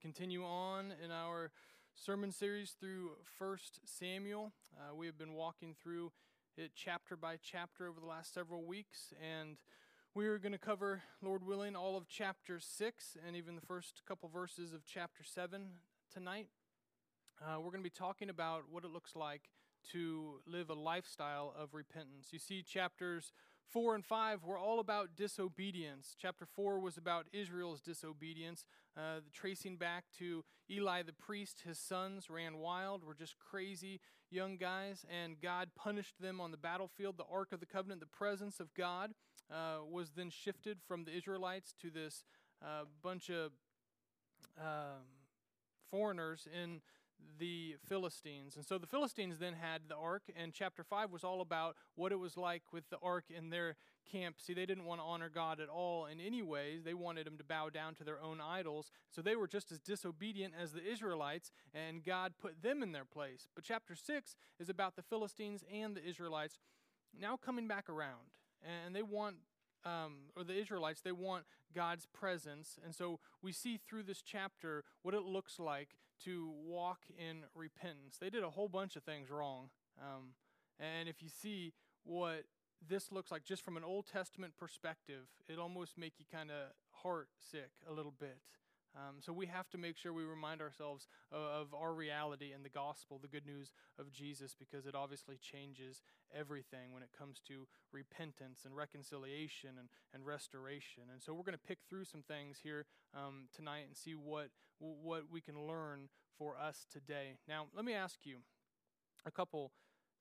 continue on in our sermon series through 1 Samuel. Uh, we have been walking through it chapter by chapter over the last several weeks, and we are going to cover, Lord willing, all of chapter 6 and even the first couple verses of chapter 7 tonight. Uh, we're going to be talking about what it looks like to live a lifestyle of repentance. You see, chapters 4 and 5 were all about disobedience. Chapter 4 was about Israel's disobedience, uh, tracing back to Eli the priest. His sons ran wild, were just crazy young guys, and God punished them on the battlefield. The Ark of the Covenant, the presence of God, uh, was then shifted from the Israelites to this uh, bunch of um, foreigners in the Philistines. And so the Philistines then had the ark, and chapter 5 was all about what it was like with the ark in their camp. See, they didn't want to honor God at all in any ways. They wanted him to bow down to their own idols. So they were just as disobedient as the Israelites, and God put them in their place. But chapter 6 is about the Philistines and the Israelites now coming back around. And they want um, or the Israelites, they want God's presence. And so we see through this chapter what it looks like to walk in repentance. They did a whole bunch of things wrong. Um, and if you see what this looks like just from an Old Testament perspective, it almost make you kind of heart sick a little bit. Um, so we have to make sure we remind ourselves of, of, our reality and the gospel, the good news of Jesus, because it obviously changes everything when it comes to repentance and reconciliation and, and restoration. And so we're going to pick through some things here um, tonight and see what what we can learn for us today. Now, let me ask you a couple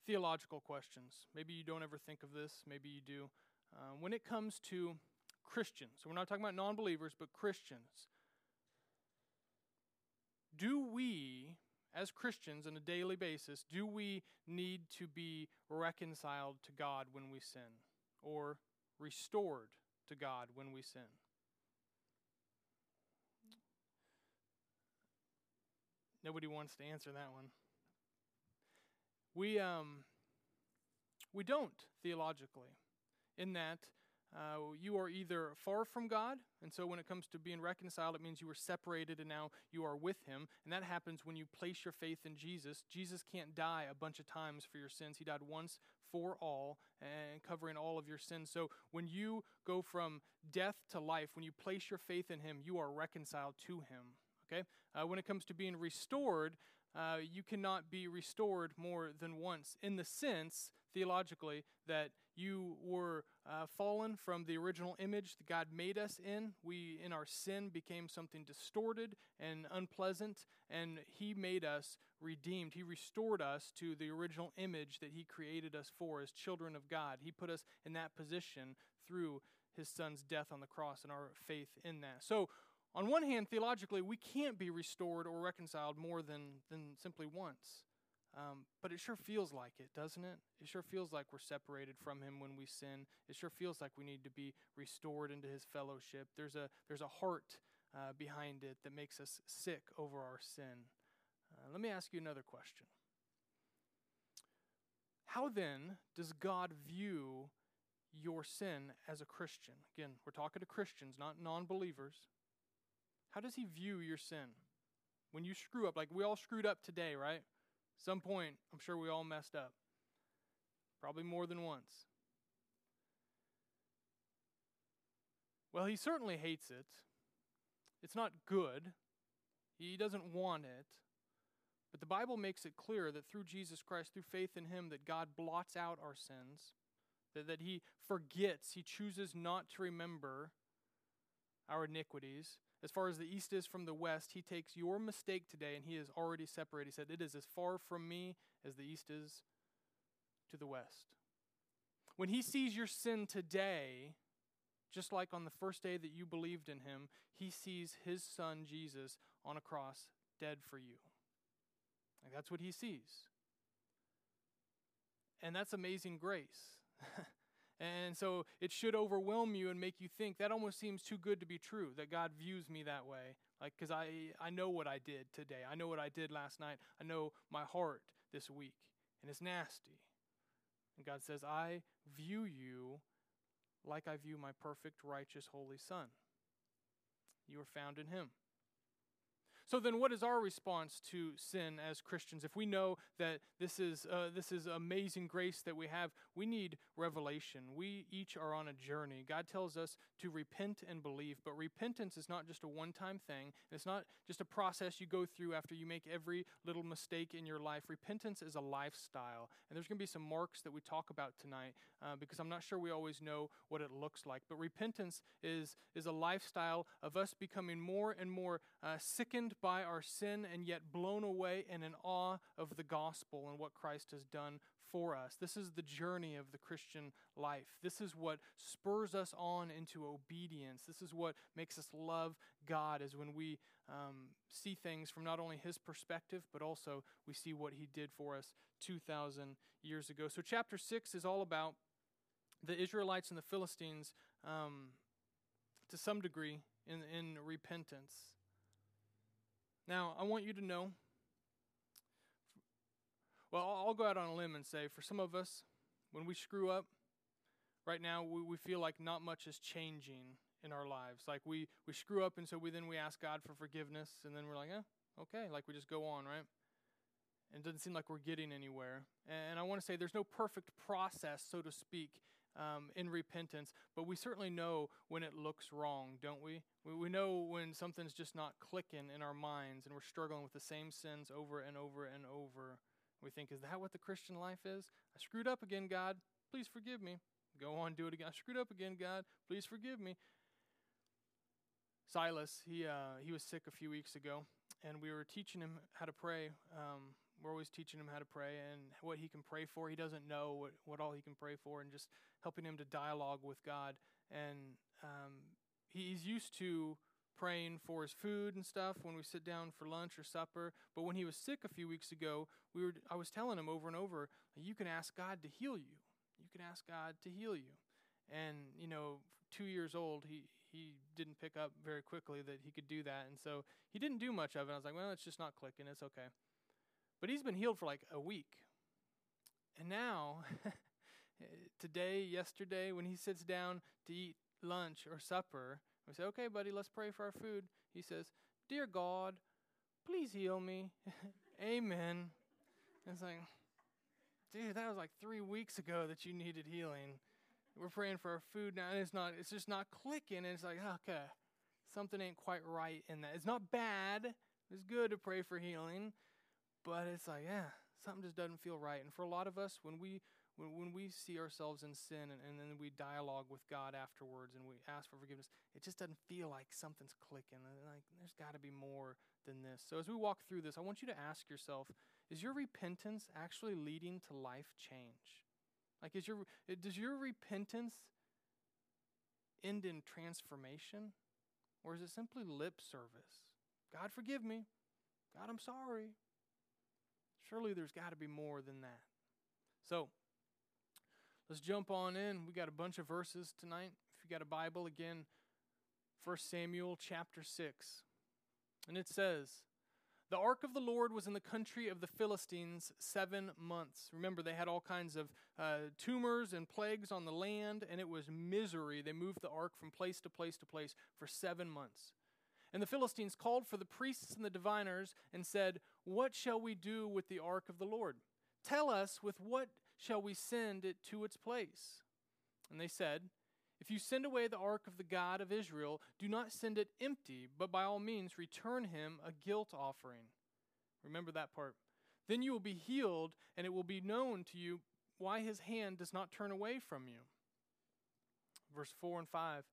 theological questions. Maybe you don't ever think of this. Maybe you do. Uh, when it comes to Christians, so we're not talking about non believers, but Christians do we, as Christians on a daily basis, do we need to be reconciled to God when we sin or restored to God when we sin? Nobody wants to answer that one. We, um, we don't theologically, in that uh, you are either far from God, and so when it comes to being reconciled, it means you were separated and now you are with Him. And that happens when you place your faith in Jesus. Jesus can't die a bunch of times for your sins, He died once for all and covering all of your sins. So when you go from death to life, when you place your faith in Him, you are reconciled to Him. Okay? Uh, when it comes to being restored, uh, you cannot be restored more than once in the sense, theologically, that you were uh, fallen from the original image that God made us in. We, in our sin, became something distorted and unpleasant, and He made us redeemed. He restored us to the original image that He created us for as children of God. He put us in that position through His Son's death on the cross and our faith in that. So, on one hand, theologically, we can't be restored or reconciled more than, than simply once. Um, but it sure feels like it, doesn't it? It sure feels like we're separated from Him when we sin. It sure feels like we need to be restored into His fellowship. There's a, there's a heart uh, behind it that makes us sick over our sin. Uh, let me ask you another question. How then does God view your sin as a Christian? Again, we're talking to Christians, not non believers. How does He view your sin? When you screw up, like we all screwed up today, right? Some point, I'm sure we all messed up. Probably more than once. Well, he certainly hates it. It's not good. He doesn't want it. But the Bible makes it clear that through Jesus Christ, through faith in him, that God blots out our sins, that, that he forgets, he chooses not to remember our iniquities, as far as the east is from the west, he takes your mistake today and he is already separated. He said, It is as far from me as the east is to the west. When he sees your sin today, just like on the first day that you believed in him, he sees his son Jesus on a cross dead for you. Like that's what he sees. And that's amazing grace. And so it should overwhelm you and make you think that almost seems too good to be true, that God views me that way. Like, because I, I know what I did today. I know what I did last night. I know my heart this week, and it's nasty. And God says, I view you like I view my perfect, righteous, holy Son. You are found in Him. So then, what is our response to sin as Christians? If we know that this is uh, this is amazing grace that we have, we need revelation. We each are on a journey. God tells us to repent and believe, but repentance is not just a one-time thing. It's not just a process you go through after you make every little mistake in your life. Repentance is a lifestyle, and there's going to be some marks that we talk about tonight uh, because I'm not sure we always know what it looks like. But repentance is is a lifestyle of us becoming more and more uh, sickened by our sin and yet blown away and in awe of the gospel and what Christ has done for us. This is the journey of the Christian life. This is what spurs us on into obedience. This is what makes us love God, is when we um, see things from not only His perspective, but also we see what He did for us 2,000 years ago. So, chapter 6 is all about the Israelites and the Philistines um, to some degree in, in repentance. Now, I want you to know. Well, I'll go out on a limb and say for some of us, when we screw up, right now we, we feel like not much is changing in our lives. Like we, we screw up, and so we then we ask God for forgiveness, and then we're like, eh, okay, like we just go on, right? And it doesn't seem like we're getting anywhere. And I want to say there's no perfect process, so to speak, um, in repentance, but we certainly know when it looks wrong, don't we? we? We know when something's just not clicking in our minds and we're struggling with the same sins over and over and over. We think, is that what the Christian life is? I screwed up again, God. Please forgive me. Go on, do it again. I screwed up again, God. Please forgive me. Silas, he, uh, he was sick a few weeks ago, and we were teaching him how to pray. Um, we're always teaching him how to pray and what he can pray for. He doesn't know what, what all he can pray for, and just helping him to dialogue with God. And um, he's used to praying for his food and stuff when we sit down for lunch or supper. But when he was sick a few weeks ago, we were I was telling him over and over, you can ask God to heal you. You can ask God to heal you. And you know, two years old, he he didn't pick up very quickly that he could do that, and so he didn't do much of it. I was like, well, it's just not clicking. It's okay. But he's been healed for like a week. And now, today, yesterday, when he sits down to eat lunch or supper, we say, okay, buddy, let's pray for our food. He says, Dear God, please heal me. Amen. And it's like, dude, that was like three weeks ago that you needed healing. We're praying for our food now, and it's not, it's just not clicking. And it's like, okay, something ain't quite right in that. It's not bad. It's good to pray for healing, but it's like, yeah, something just doesn't feel right. And for a lot of us, when we when, when we see ourselves in sin and, and then we dialogue with God afterwards and we ask for forgiveness, it just doesn't feel like something's clicking. Like there's got to be more than this. So as we walk through this, I want you to ask yourself: Is your repentance actually leading to life change? Like, is your eh, does your repentance end in transformation, or is it simply lip service? God, forgive me. God, I'm sorry. Surely there's got to be more than that. So, let's jump on in. We got a bunch of verses tonight. If you got a Bible, again, 1 Samuel chapter 6. And it says, The ark of the Lord was in the country of the Philistines seven months. Remember, they had all kinds of uh, tumors and plagues on the land, and it was misery. They moved the ark from place to place to place for seven months. And the Philistines called for the priests and the diviners and said, What shall we do with the ark of the Lord? Tell us, with what shall we send it to its place? And they said, If you send away the ark of the God of Israel, do not send it empty, but by all means return him a guilt offering. Remember that part. Then you will be healed, and it will be known to you why his hand does not turn away from you. Verse 4 and 5.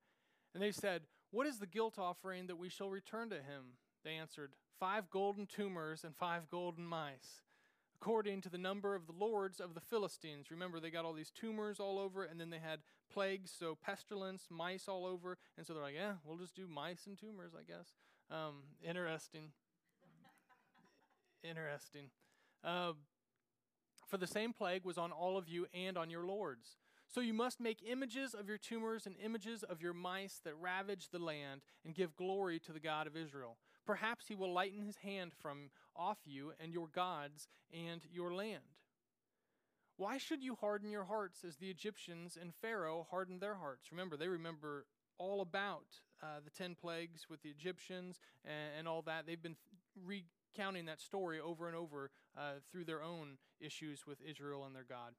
And they said, what is the guilt offering that we shall return to him? They answered, Five golden tumors and five golden mice, according to the number of the lords of the Philistines. Remember, they got all these tumors all over, and then they had plagues, so pestilence, mice all over. And so they're like, Yeah, we'll just do mice and tumors, I guess. Um, interesting. interesting. Uh, for the same plague was on all of you and on your lords. So you must make images of your tumors and images of your mice that ravage the land and give glory to the God of Israel. Perhaps he will lighten his hand from off you and your gods and your land. Why should you harden your hearts as the Egyptians and Pharaoh hardened their hearts? Remember, they remember all about uh, the 10 plagues with the Egyptians and, and all that. They've been recounting that story over and over uh, through their own issues with Israel and their God.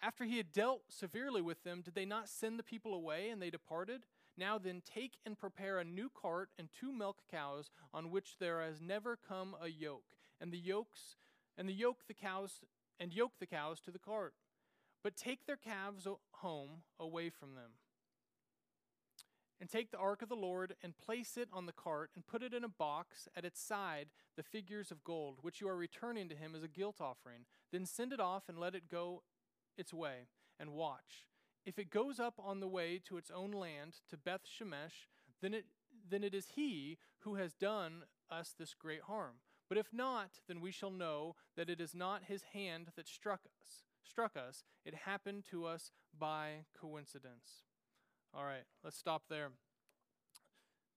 After he had dealt severely with them, did they not send the people away and they departed? Now then, take and prepare a new cart and two milk cows on which there has never come a yoke, and the yokes and the yoke the cows and yoke the cows to the cart. But take their calves home away from them. And take the ark of the Lord and place it on the cart and put it in a box at its side the figures of gold, which you are returning to him as a guilt offering. Then send it off and let it go its way, and watch. If it goes up on the way to its own land, to Beth Shemesh, then it, then it is he who has done us this great harm. But if not, then we shall know that it is not his hand that struck us. Struck us. It happened to us by coincidence. All right, let's stop there.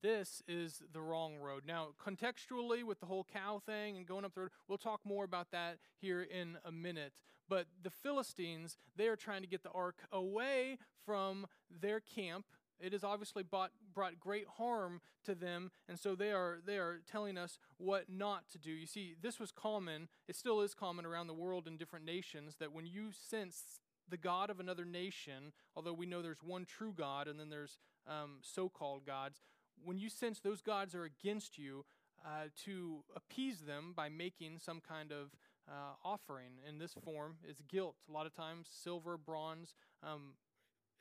This is the wrong road. Now, contextually, with the whole cow thing and going up the road, we'll talk more about that here in a minute. But the Philistines, they are trying to get the ark away from their camp. It has obviously brought, brought great harm to them, and so they are, they are telling us what not to do. You see, this was common, it still is common around the world in different nations, that when you sense the God of another nation, although we know there's one true God and then there's um, so called gods, when you sense those gods are against you, uh, to appease them by making some kind of uh, offering in this form is guilt. A lot of times, silver, bronze. Um,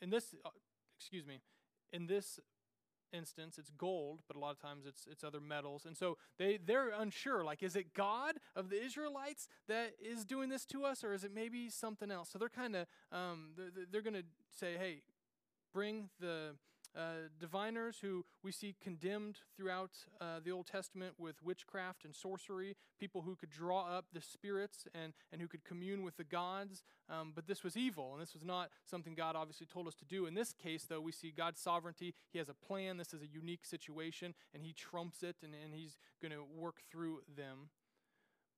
in this, uh, excuse me, in this instance, it's gold, but a lot of times it's it's other metals. And so they they're unsure. Like, is it God of the Israelites that is doing this to us, or is it maybe something else? So they're kind of um, they're, they're going to say, hey, bring the uh, diviners who we see condemned throughout uh, the Old Testament with witchcraft and sorcery, people who could draw up the spirits and, and who could commune with the gods. Um, but this was evil, and this was not something God obviously told us to do. In this case, though, we see God's sovereignty. He has a plan. This is a unique situation, and He trumps it, and, and He's going to work through them.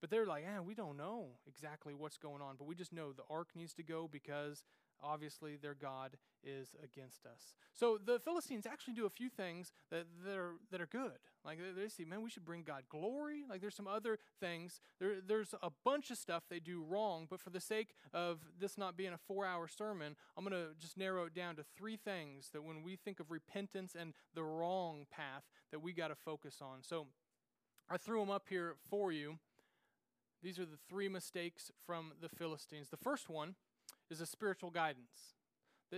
But they're like, eh, we don't know exactly what's going on, but we just know the ark needs to go because obviously their God is against us. So the Philistines actually do a few things that, that are that are good. Like they, see, man, we should bring God glory. Like there's some other things. There, there's a bunch of stuff they do wrong, but for the sake of this not being a four-hour sermon, I'm going to just narrow it down to three things that when we think of repentance and the wrong path that we got to focus on. So I threw them up here for you. These are the three mistakes from the Philistines. The first one is a spiritual guidance.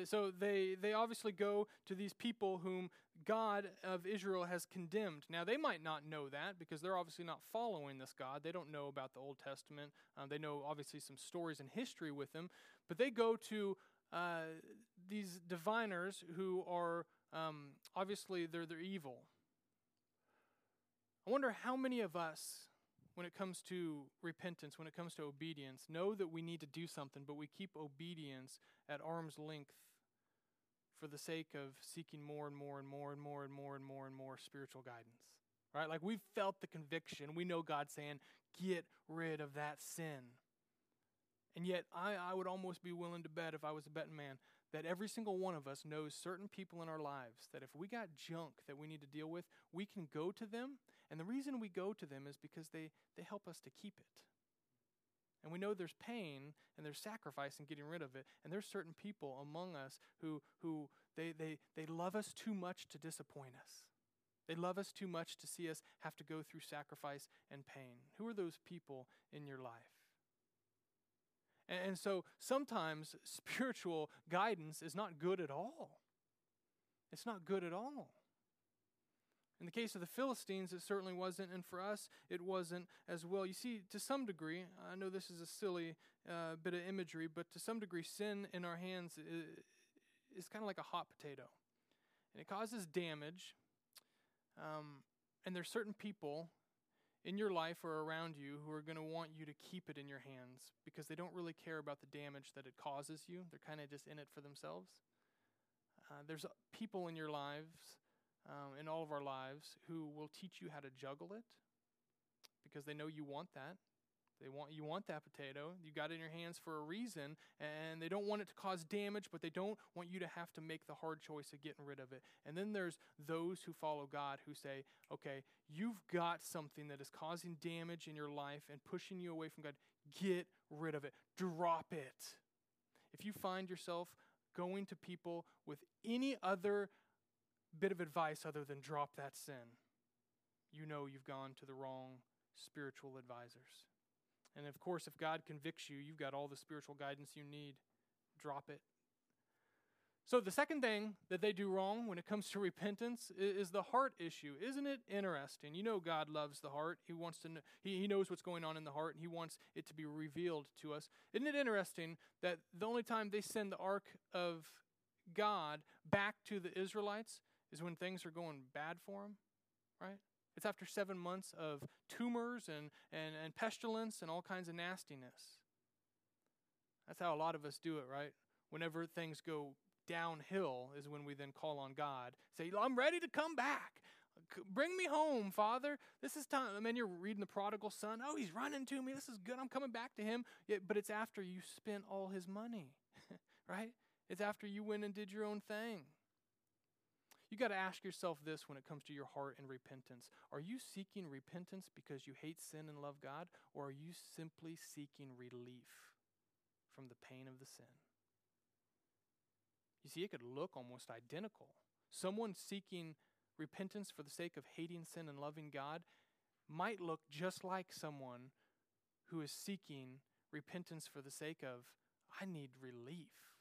So they, they obviously go to these people whom God of Israel has condemned. Now, they might not know that because they're obviously not following this God. They don't know about the Old Testament. Um, they know obviously some stories and history with them. But they go to uh, these diviners who are um, obviously they're, they're evil. I wonder how many of us when it comes to repentance, when it comes to obedience, know that we need to do something, but we keep obedience at arm's length for the sake of seeking more and more and more and more and more and more and more spiritual guidance. Right? Like we've felt the conviction. We know God saying, get rid of that sin. And yet, I, I would almost be willing to bet, if I was a betting man, that every single one of us knows certain people in our lives that if we got junk that we need to deal with, we can go to them. And the reason we go to them is because they, they help us to keep it. And we know there's pain and there's sacrifice in getting rid of it. And there's certain people among us who, who they, they, they love us too much to disappoint us. They love us too much to see us have to go through sacrifice and pain. Who are those people in your life? And so sometimes spiritual guidance is not good at all. It's not good at all. In the case of the Philistines, it certainly wasn't, and for us, it wasn't as well. You see, to some degree, I know this is a silly uh, bit of imagery, but to some degree, sin in our hands is, is kind of like a hot potato, and it causes damage. Um, and there's certain people in your life or around you who are going to want you to keep it in your hands because they don't really care about the damage that it causes you. They're kind of just in it for themselves. Uh, there's people in your lives, um, in all of our lives, who will teach you how to juggle it because they know you want that. They want you want that potato. You got it in your hands for a reason, and they don't want it to cause damage, but they don't want you to have to make the hard choice of getting rid of it. And then there's those who follow God who say, "Okay, you've got something that is causing damage in your life and pushing you away from God. Get rid of it. Drop it." If you find yourself going to people with any other bit of advice other than drop that sin, you know you've gone to the wrong spiritual advisors. And of course, if God convicts you, you've got all the spiritual guidance you need. Drop it. So, the second thing that they do wrong when it comes to repentance is the heart issue. Isn't it interesting? You know, God loves the heart. He wants to know, he, he knows what's going on in the heart, and He wants it to be revealed to us. Isn't it interesting that the only time they send the ark of God back to the Israelites is when things are going bad for them, right? It's after seven months of tumors and, and, and pestilence and all kinds of nastiness. That's how a lot of us do it, right? Whenever things go downhill is when we then call on God. Say, I'm ready to come back. Bring me home, Father. This is time. I mean, you're reading the prodigal son. Oh, he's running to me. This is good. I'm coming back to him. Yeah, but it's after you spent all his money, right? It's after you went and did your own thing. You got to ask yourself this when it comes to your heart and repentance. Are you seeking repentance because you hate sin and love God, or are you simply seeking relief from the pain of the sin? You see, it could look almost identical. Someone seeking repentance for the sake of hating sin and loving God might look just like someone who is seeking repentance for the sake of, I need relief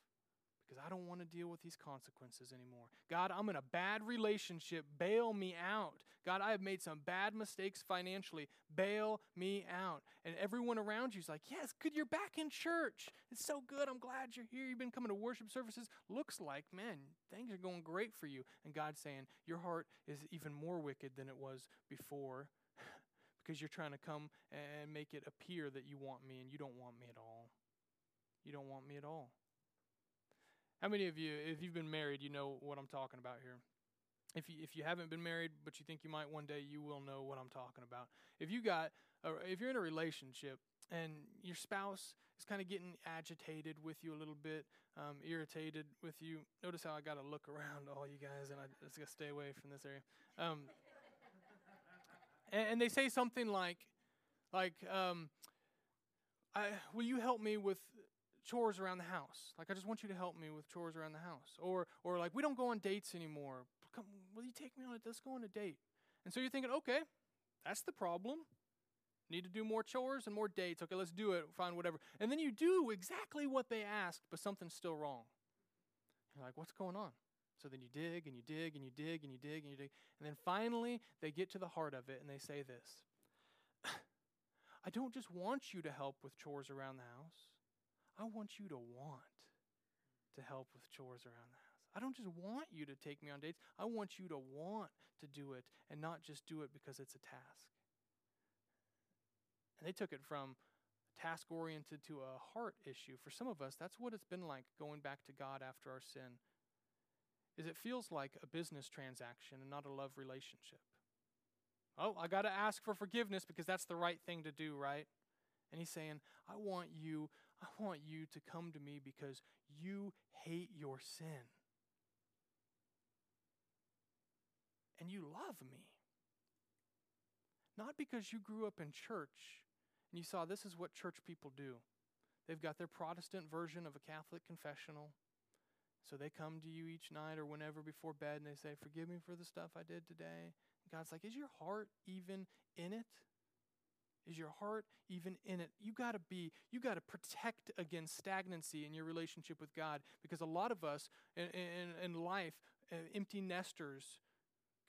because I don't want to deal with these consequences anymore. God, I'm in a bad relationship. Bail me out. God, I have made some bad mistakes financially. Bail me out. And everyone around you is like, Yes, good, you're back in church. It's so good. I'm glad you're here. You've been coming to worship services. Looks like, man, things are going great for you. And God's saying, Your heart is even more wicked than it was before because you're trying to come and make it appear that you want me and you don't want me at all. You don't want me at all. How many of you, if you've been married, you know what I'm talking about here? If you, if you haven't been married, but you think you might one day, you will know what I'm talking about. If you got, a, if you're in a relationship and your spouse is kind of getting agitated with you a little bit, um, irritated with you. Notice how I got to look around all you guys, and I just got to stay away from this area. Um, and, and, they say something like, like, um, I, will you help me with chores around the house. Like I just want you to help me with chores around the house. Or or like we don't go on dates anymore. Come, will you take me on a let's go on a date? And so you're thinking, okay, that's the problem. Need to do more chores and more dates. Okay, let's do it. Find whatever. And then you do exactly what they asked, but something's still wrong. You're like, what's going on? So then you dig and you dig and you dig and you dig and you dig. And then finally, they get to the heart of it and they say this I don't just want you to help with chores around the house. I want you to want to help with chores around the house. I don't just want you to take me on dates. I want you to want to do it and not just do it because it's a task. And they took it from task oriented to a heart issue. For some of us, that's what it's been like going back to God after our sin. Is it feels like a business transaction and not a love relationship. Oh, I got to ask for forgiveness because that's the right thing to do, right? And he's saying, I want you, I want you to come to me because you hate your sin. And you love me. Not because you grew up in church and you saw this is what church people do. They've got their Protestant version of a Catholic confessional. So they come to you each night or whenever before bed and they say, Forgive me for the stuff I did today. God's like, Is your heart even in it? Is your heart even in it? You got to be, you got to protect against stagnancy in your relationship with God because a lot of us in, in, in life, uh, empty nesters,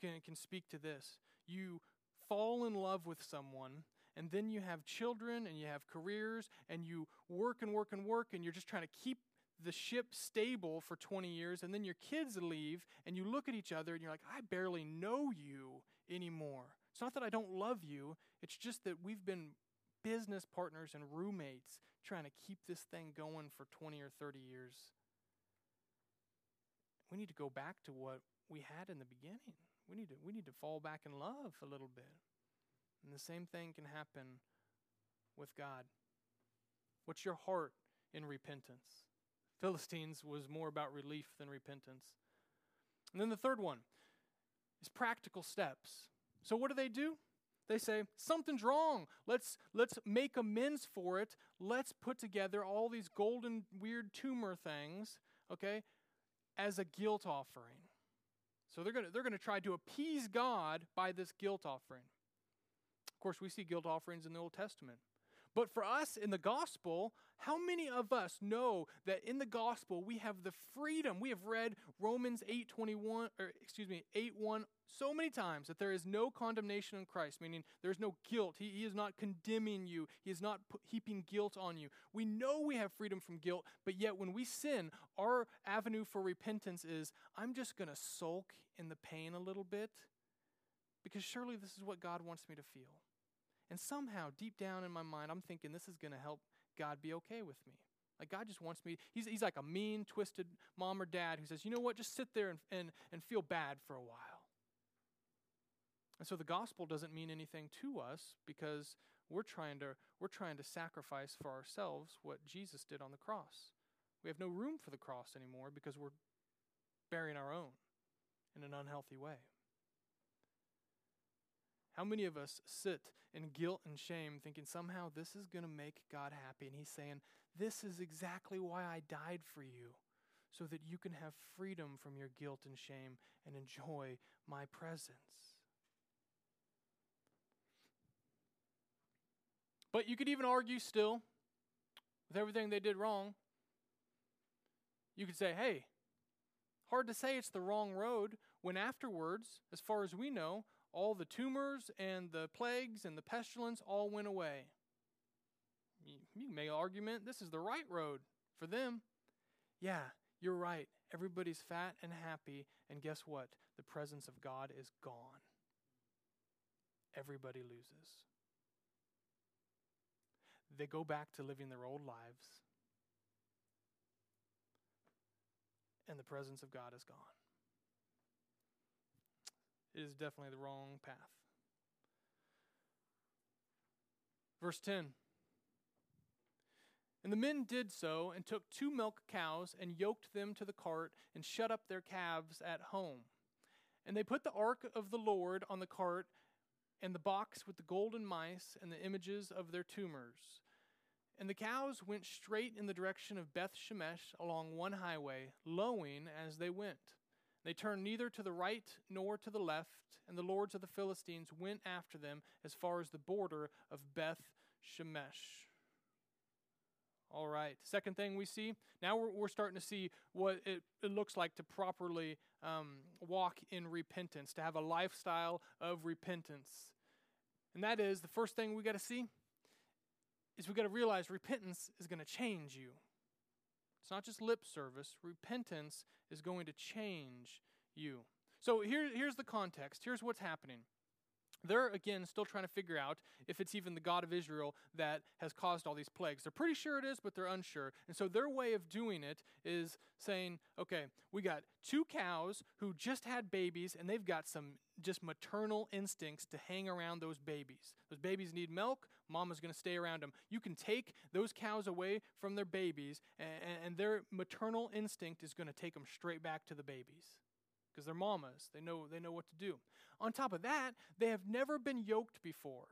can, can speak to this. You fall in love with someone and then you have children and you have careers and you work and work and work and you're just trying to keep the ship stable for 20 years and then your kids leave and you look at each other and you're like, I barely know you anymore. It's not that I don't love you, it's just that we've been business partners and roommates trying to keep this thing going for 20 or 30 years. We need to go back to what we had in the beginning. We need to, we need to fall back in love a little bit. And the same thing can happen with God? What's your heart in repentance? Philistines was more about relief than repentance. And then the third one is practical steps. So what do they do? They say, something's wrong. Let's, let's make amends for it. Let's put together all these golden, weird tumor things, okay, as a guilt offering. So they're going to they're going to try to appease God by this guilt offering. Of course, we see guilt offerings in the Old Testament. But for us in the gospel, how many of us know that in the gospel we have the freedom? We have read Romans 8:21 or excuse me, 8:1 so many times that there is no condemnation in Christ, meaning there's no guilt. He, he is not condemning you. He is not heaping guilt on you. We know we have freedom from guilt, but yet when we sin, our avenue for repentance is I'm just going to sulk in the pain a little bit because surely this is what God wants me to feel. And somehow, deep down in my mind, I'm thinking this is going to help God be okay with me. Like God just wants me, he's, he's like a mean, twisted mom or dad who says, you know what, just sit there and, and, and feel bad for a while. And so the gospel doesn't mean anything to us because we're trying to, we're trying to sacrifice for ourselves what Jesus did on the cross. We have no room for the cross anymore because we're bearing our own in an unhealthy way. How many of us sit in guilt and shame thinking somehow this is going to make God happy? And He's saying, This is exactly why I died for you, so that you can have freedom from your guilt and shame and enjoy my presence. But you could even argue still, with everything they did wrong, you could say, hey, hard to say it's the wrong road when afterwards, as far as we know, all the tumors and the plagues and the pestilence all went away. You, may argument this is the right road for them. Yeah, you're right. Everybody's fat and happy, and guess what? The presence of God is gone. Everybody loses. They go back to living their old lives, and the presence of God is gone. It is definitely the wrong path. Verse 10 And the men did so, and took two milk cows, and yoked them to the cart, and shut up their calves at home. And they put the ark of the Lord on the cart, and the box with the golden mice, and the images of their tumors. And the cows went straight in the direction of Beth Shemesh along one highway, lowing as they went. They turned neither to the right nor to the left, and the lords of the Philistines went after them as far as the border of Beth Shemesh. All right. Second thing we see now we're, we're starting to see what it, it looks like to properly um, walk in repentance, to have a lifestyle of repentance. And that is the first thing we got to see is we got to realize repentance is going to change you. It's not just lip service, repentance is going to change you. So here, here's the context. Here's what's happening. They're, again, still trying to figure out if it's even the God of Israel that has caused all these plagues. They're pretty sure it is, but they're unsure. And so their way of doing it is saying, okay, we got two cows who just had babies, and they've got some just maternal instincts to hang around those babies. Those babies need milk, mama's going to stay around them. You can take those cows away from their babies, and, and their maternal instinct is going to take them straight back to the babies because they're mamas. They know, they know what to do. On top of that, they have never been yoked before.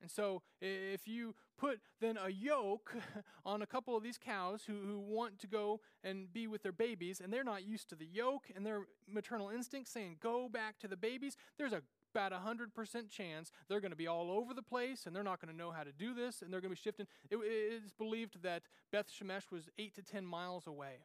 And so, if you put then a yoke on a couple of these cows who, who want to go and be with their babies, and they're not used to the yoke and their maternal instinct saying, go back to the babies, there's a about a 100% chance they're going to be all over the place and they're not going to know how to do this and they're going to be shifting. It, it's believed that Beth Shemesh was 8 to 10 miles away.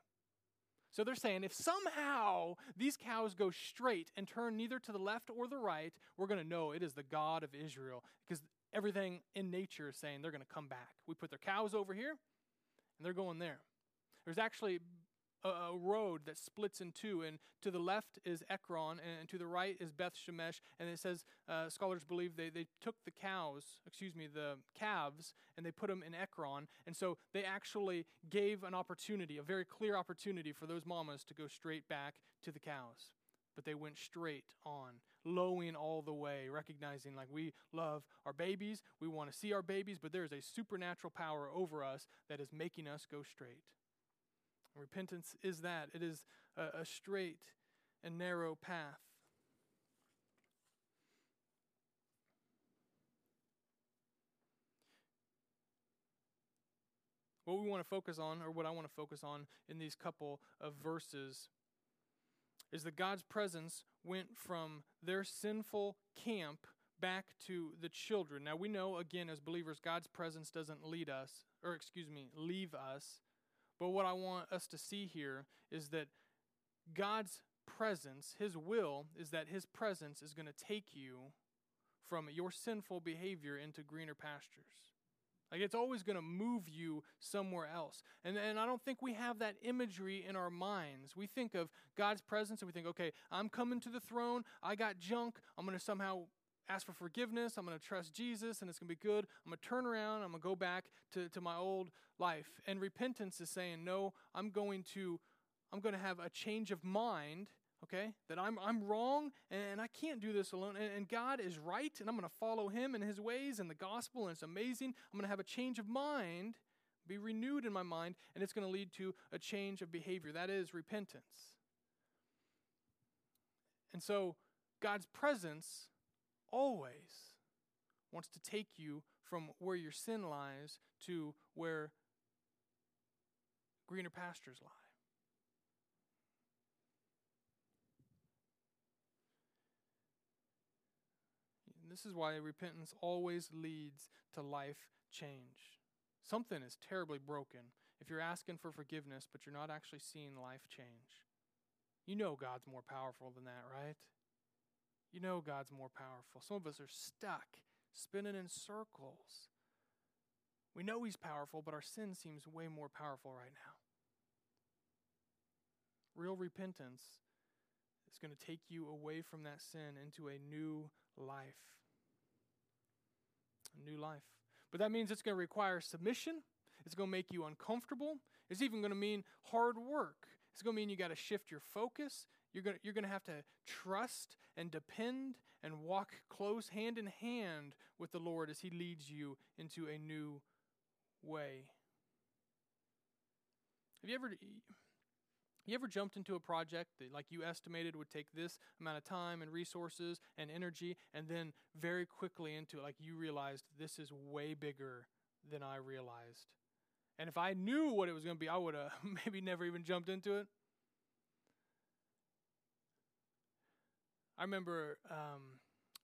So they're saying if somehow these cows go straight and turn neither to the left or the right, we're going to know it is the God of Israel because everything in nature is saying they're going to come back. We put their cows over here and they're going there. There's actually a, a, road that splits in two, and to the left is Ekron, and, to the right is Beth Shemesh. And it says uh, scholars believe they, they took the cows, excuse me, the calves, and they put them in Ekron. And so they actually gave an opportunity, a very clear opportunity for those mamas to go straight back to the cows. But they went straight on lowing all the way, recognizing like we love our babies, we want to see our babies, but there is a supernatural power over us that is making us go straight. Repentance is that it is a, a straight and narrow path. What we want to focus on, or what I want to focus on in these couple of verses, is that God's presence went from their sinful camp back to the children. Now we know, again, as believers, God's presence doesn't lead us, or excuse me, leave us. But what I want us to see here is that God's presence, His will, is that His presence is going to take you from your sinful behavior into greener pastures. Like it's always going to move you somewhere else. And, and I don't think we have that imagery in our minds. We think of God's presence and we think, okay, I'm coming to the throne. I got junk. I'm going to somehow ask for forgiveness. I'm going to trust Jesus and it's going to be good. I'm going to turn around. I'm going to go back to, to my old life. And repentance is saying, no, I'm going to, I'm going to have a change of mind. Okay, that I'm, I'm wrong and I can't do this alone. And, and God is right, and I'm going to follow Him and His ways and the gospel, and it's amazing. I'm going to have a change of mind, be renewed in my mind, and it's going to lead to a change of behavior. That is repentance. And so, God's presence always wants to take you from where your sin lies to where greener pastures lie. And this is why repentance always leads to life change. Something is terribly broken if you're asking for forgiveness, but you're not actually seeing life change. You know God's more powerful than that, right? You know God's more powerful. Some of us are stuck, spinning in circles. We know He's powerful, but our sin seems way more powerful right now. Real repentance is going to take you away from that sin into a new life. A new life. But that means it's going to require submission. It's going to make you uncomfortable. It's even going to mean hard work. It's going to mean you got to shift your focus. You're going you're to have to trust and depend and walk close hand in hand with the Lord as He leads you into a new way. Have you ever you ever jumped into a project that like you estimated would take this amount of time and resources and energy and then very quickly into it like you realized this is way bigger than I realized. And if I knew what it was going to be, I would have maybe never even jumped into it. I remember um,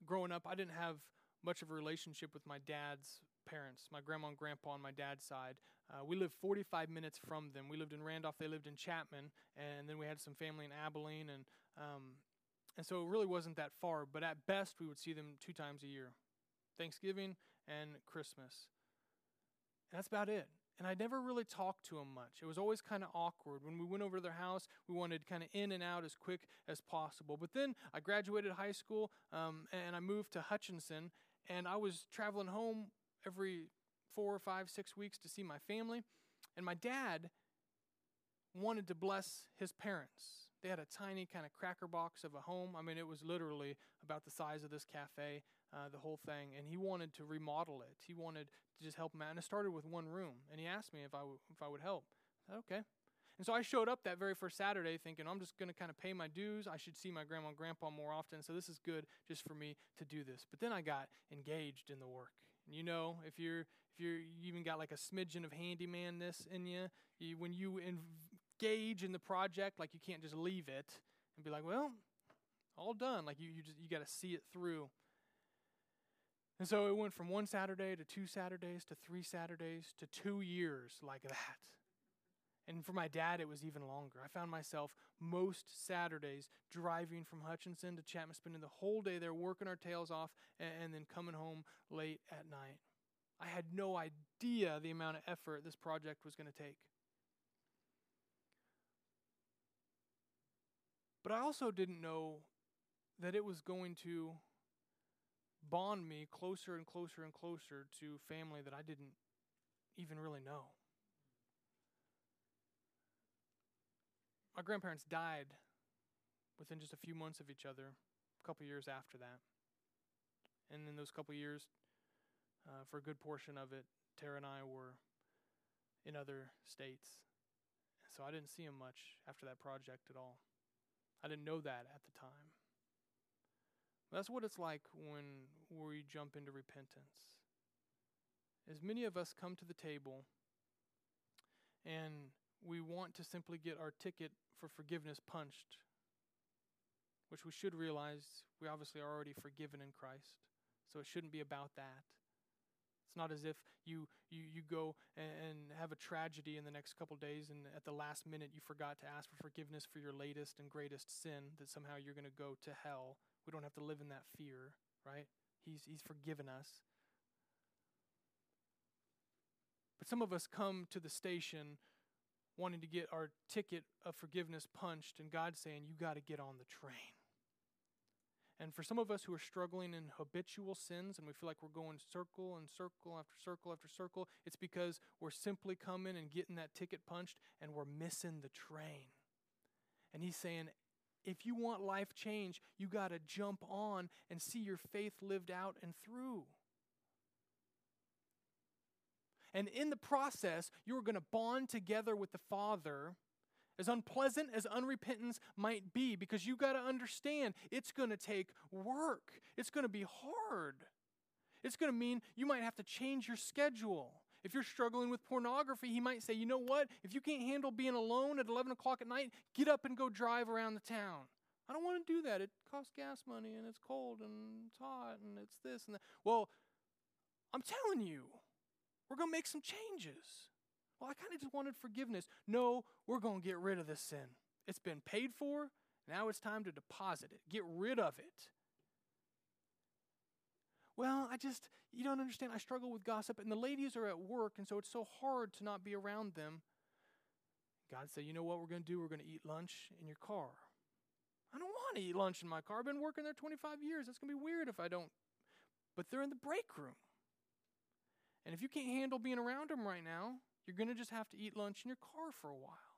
growing up, I didn't have much of a relationship with my dad's parents, my grandma and grandpa on my dad's side. Uh, we lived 45 minutes from them. We lived in Randolph, they lived in Chapman, and then we had some family in Abilene, and um, and so it really wasn't that far. But at best, we would see them two times a year, Thanksgiving and Christmas. And that's about it. And I never really talked to them much. It was always kind of awkward. When we went over to their house, we wanted kind of in and out as quick as possible. But then I graduated high school um, and I moved to Hutchinson, and I was traveling home every four, five, six weeks to see my family. And my dad wanted to bless his parents. They had a tiny kind of cracker box of a home. I mean, it was literally about the size of this cafe, uh, the whole thing. And he wanted to remodel it. He wanted to just help him out. And it started with one room. And he asked me if I, w- if I would help. I okay. And so I showed up that very first Saturday thinking, I'm just going to kind of pay my dues. I should see my grandma and grandpa more often. So this is good just for me to do this. But then I got engaged in the work. And you know, if you're if you're you even got like a smidgen of handymanness in you, you when you engage in the project, like you can't just leave it and be like, well, all done. Like you you just you got to see it through. And so it went from one Saturday to two Saturdays to three Saturdays to two years like that. And for my dad, it was even longer. I found myself most Saturdays driving from Hutchinson to Chapman, spending the whole day there working our tails off and, and then coming home late at night. I had no idea the amount of effort this project was going to take. But I also didn't know that it was going to bond me closer and closer and closer to family that I didn't even really know. My grandparents died within just a few months of each other, a couple years after that. And in those couple years, uh, for a good portion of it, Tara and I were in other states. So I didn't see him much after that project at all. I didn't know that at the time. That's what it's like when we jump into repentance. As many of us come to the table and we want to simply get our ticket for forgiveness punched, which we should realize we obviously are already forgiven in Christ. So it shouldn't be about that. It's not as if you, you, you go and, have a tragedy in the next couple days and at the last minute you forgot to ask for forgiveness for your latest and greatest sin that somehow you're going to go to hell. We don't have to live in that fear, right? He's, he's forgiven us. But some of us come to the station wanting to get our ticket of forgiveness punched, and God's saying, You got to get on the train. And for some of us who are struggling in habitual sins and we feel like we're going circle and circle after circle after circle, it's because we're simply coming and getting that ticket punched and we're missing the train. And he's saying, if you want life change, you got to jump on and see your faith lived out and through. And in the process, you're going to bond together with the Father as unpleasant as unrepentance might be, because you got to understand it's going to take work. It's going to be hard. It's going to mean you might have to change your schedule. If you're struggling with pornography, he might say, you know what? If you can't handle being alone at 11 o'clock at night, get up and go drive around the town. I don't want to do that. It costs gas money and it's cold and it's hot and it's this and that. Well, I'm telling you, we're going to make some changes. Well, I kind of just wanted forgiveness. No, we're going to get rid of this sin. It's been paid for. Now it's time to deposit it, get rid of it. Well, I just, you don't understand. I struggle with gossip, and the ladies are at work, and so it's so hard to not be around them. God said, You know what we're going to do? We're going to eat lunch in your car. I don't want to eat lunch in my car. I've been working there 25 years. That's going to be weird if I don't. But they're in the break room. And if you can't handle being around them right now, you're going to just have to eat lunch in your car for a while.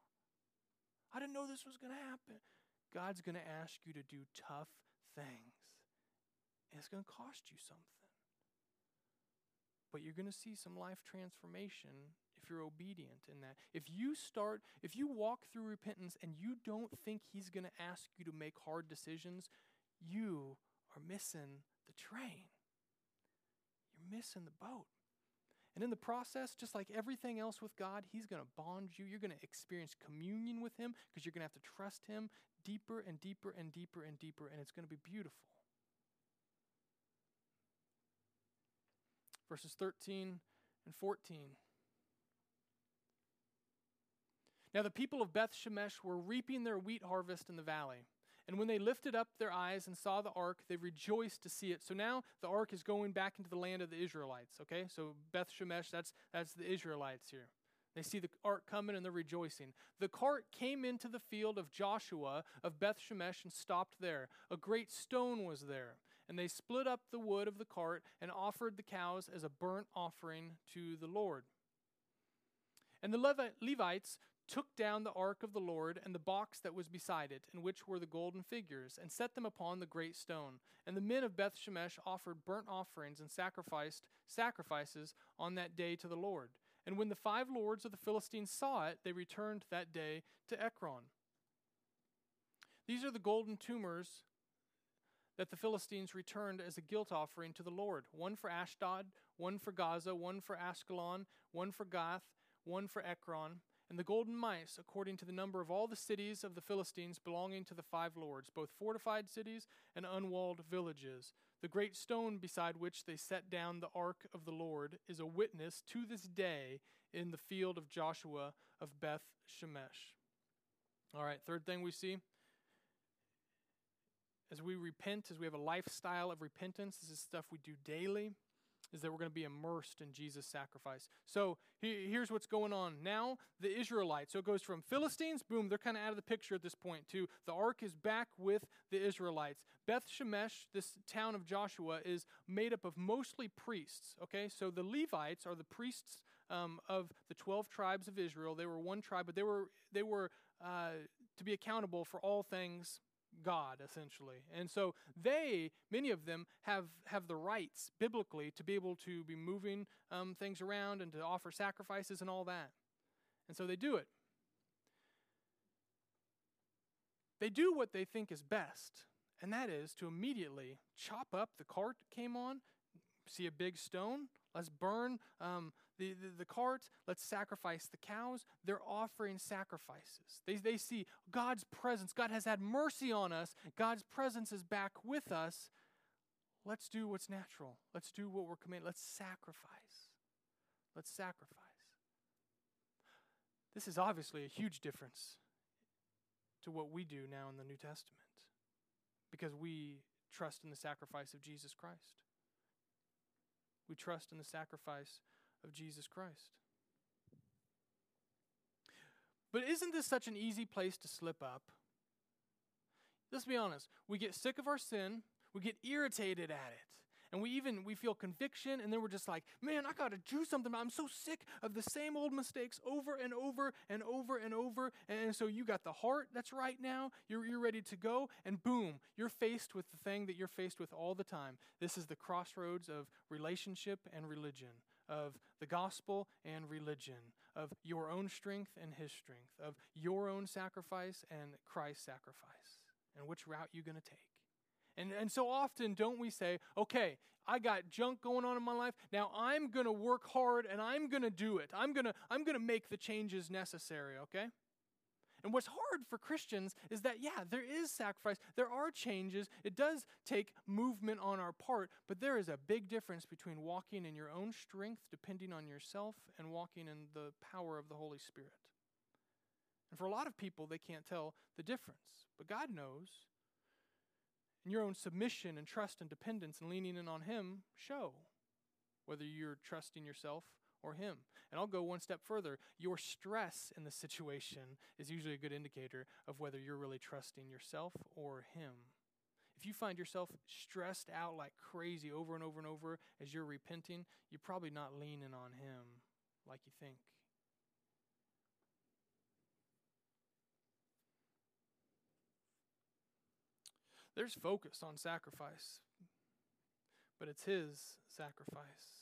I didn't know this was going to happen. God's going to ask you to do tough things, and it's going to cost you something. But you're going to see some life transformation if you're obedient in that. If you start, if you walk through repentance and you don't think He's going to ask you to make hard decisions, you are missing the train. You're missing the boat. And in the process, just like everything else with God, He's going to bond you. You're going to experience communion with Him because you're going to have to trust Him deeper and deeper and deeper and deeper, and it's going to be beautiful. Verses 13 and 14. Now the people of Beth Shemesh were reaping their wheat harvest in the valley. And when they lifted up their eyes and saw the ark, they rejoiced to see it. So now the ark is going back into the land of the Israelites. Okay, so Beth Shemesh, that's that's the Israelites here. They see the ark coming and they're rejoicing. The cart came into the field of Joshua of Beth Shemesh and stopped there. A great stone was there. And they split up the wood of the cart and offered the cows as a burnt offering to the Lord. And the Levites took down the ark of the Lord and the box that was beside it, in which were the golden figures, and set them upon the great stone. And the men of Beth Shemesh offered burnt offerings and sacrificed sacrifices on that day to the Lord. And when the five lords of the Philistines saw it, they returned that day to Ekron. These are the golden tumors that the Philistines returned as a guilt offering to the Lord one for Ashdod, one for Gaza, one for Ashkelon, one for Gath, one for Ekron and the golden mice, according to the number of all the cities of the Philistines belonging to the five lords, both fortified cities and unwalled villages. The great stone beside which they set down the ark of the Lord is a witness to this day in the field of Joshua of Beth Shemesh. All right, third thing we see as we repent, as we have a lifestyle of repentance, this is stuff we do daily is that we're going to be immersed in Jesus' sacrifice. So here's what's going on. Now, the Israelites, so it goes from Philistines, boom, they're kind of out of the picture at this point, to the ark is back with the Israelites. Beth Shemesh, this town of Joshua, is made up of mostly priests, okay? So the Levites are the priests um, of the 12 tribes of Israel. They were one tribe, but they were, they were uh, to be accountable for all things God, essentially. And so they, many of them, have, have the rights biblically to be able to be moving um, things around and to offer sacrifices and all that. And so they do it. They do what they think is best, and that is to immediately chop up the cart came on, see a big stone, let's burn um, the, the, the cart, let's sacrifice the cows. They're offering sacrifices. They, they see God's presence. God has had mercy on us, God's presence is back with us. Let's do what's natural. Let's do what we're commanded. Let's sacrifice. Let's sacrifice. This is obviously a huge difference to what we do now in the New Testament because we trust in the sacrifice of Jesus Christ. We trust in the sacrifice of Jesus Christ. But isn't this such an easy place to slip up? Let's be honest. We get sick of our sin, we get irritated at it and we even we feel conviction and then we're just like man i gotta do something i'm so sick of the same old mistakes over and over and over and over and so you got the heart that's right now you're, you're ready to go and boom you're faced with the thing that you're faced with all the time this is the crossroads of relationship and religion of the gospel and religion of your own strength and his strength of your own sacrifice and christ's sacrifice and which route you're going to take and, and so often, don't we say, okay, I got junk going on in my life. Now I'm going to work hard and I'm going to do it. I'm going to I'm going to make the changes necessary, okay? And what's hard for Christians is that, yeah, there is sacrifice, there are changes, it does take movement on our part, but there is a big difference between walking in your own strength, depending on yourself, and walking in the power of the Holy Spirit. And for a lot of people, they can't tell the difference, but God knows and your own submission and trust and dependence and leaning in on Him show whether you're trusting yourself or Him. And I'll go one step further. Your stress in the situation is usually a good indicator of whether you're really trusting yourself or Him. If you find yourself stressed out like crazy over and over and over as you're repenting, you're probably not leaning on Him like you think. There's focus on sacrifice, but it's His sacrifice.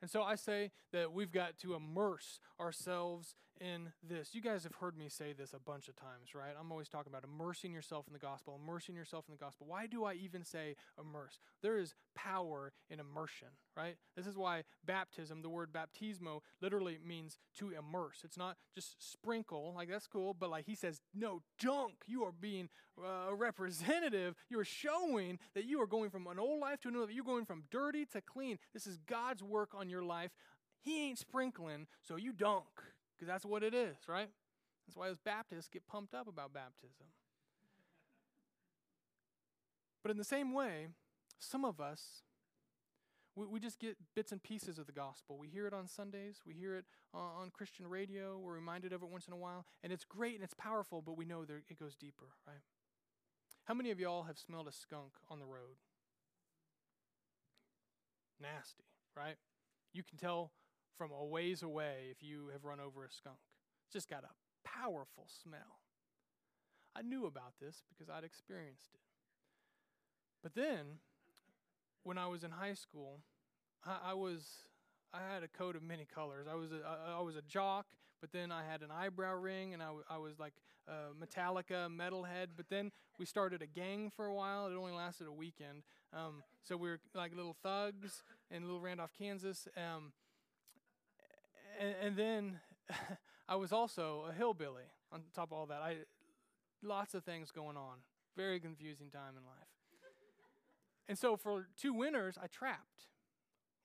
And so I say that we've got to immerse ourselves in this. You guys have heard me say this a bunch of times, right? I'm always talking about immersing yourself in the gospel, immersing yourself in the gospel. Why do I even say immerse? There is power in immersion, right? This is why baptism, the word baptismo, literally means to immerse. It's not just sprinkle, like that's cool, but like he says, no, dunk. You are being uh, a representative. You are showing that you are going from an old life to another. You're going from dirty to clean. This is God's work on your life. He ain't sprinkling, so you dunk because that's what it is, right? That's why those Baptists get pumped up about baptism. But in the same way, some of us, we, we just get bits and pieces of the gospel. We hear it on Sundays, we hear it on, on Christian radio, we're reminded of it once in a while, and it's great and it's powerful, but we know there, it goes deeper, right? How many of y'all have smelled a skunk on the road? Nasty, right? You can tell from a ways away if you have run over a skunk. It's just got a powerful smell. I knew about this because I'd experienced it. But then, when I was in high school, I, I was I had a coat of many colors. I was a, I, was a jock, but then I had an eyebrow ring, and I, w- I was like a Metallica metalhead. But then we started a gang for a while. It only lasted a weekend. Um, so we were like little thugs in little Randolph, Kansas. Um, and, and then I was also a hillbilly on top of all that. I lots of things going on. Very confusing time in life. And so for two winters, I trapped